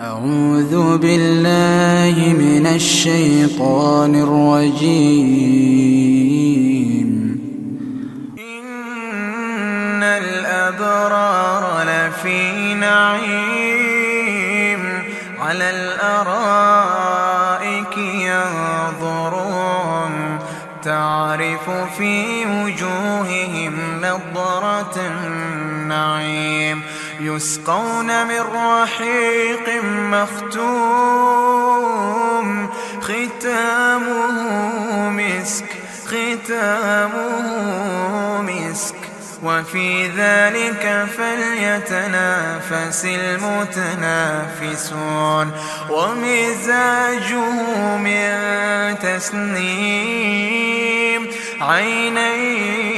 أعوذ بالله من الشيطان الرجيم. إن الأبرار لفي نعيم. على الأرائك ينظرون. تعرف في وجوههم نضرة النعيم. يسقون من رحيق مختوم. ختامه مسك ختامه مسك. وفي ذلك فليتنافس المتنافسون. ومزاجه من تسنيم عينين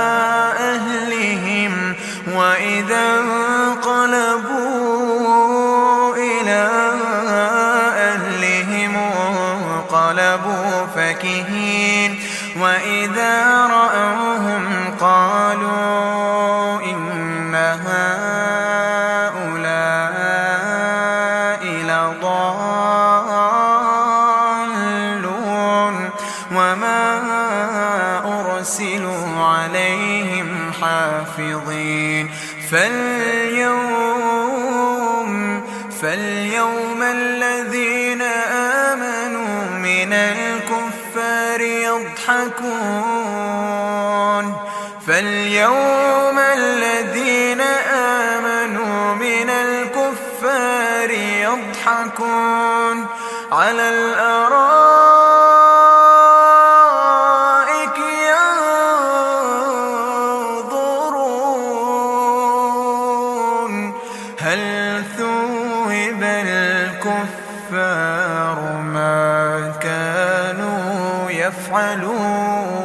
فكهين وإذا رأوهم قالوا إن هؤلاء لضالون وما أرسلوا عليهم حافظين فاليوم فاليوم الذين آمنوا من الكفار يضحكون. فاليوم الذين آمنوا من الكفار يضحكون. على الأرائك ينظرون. هل الكفار ما كانوا يفعلون.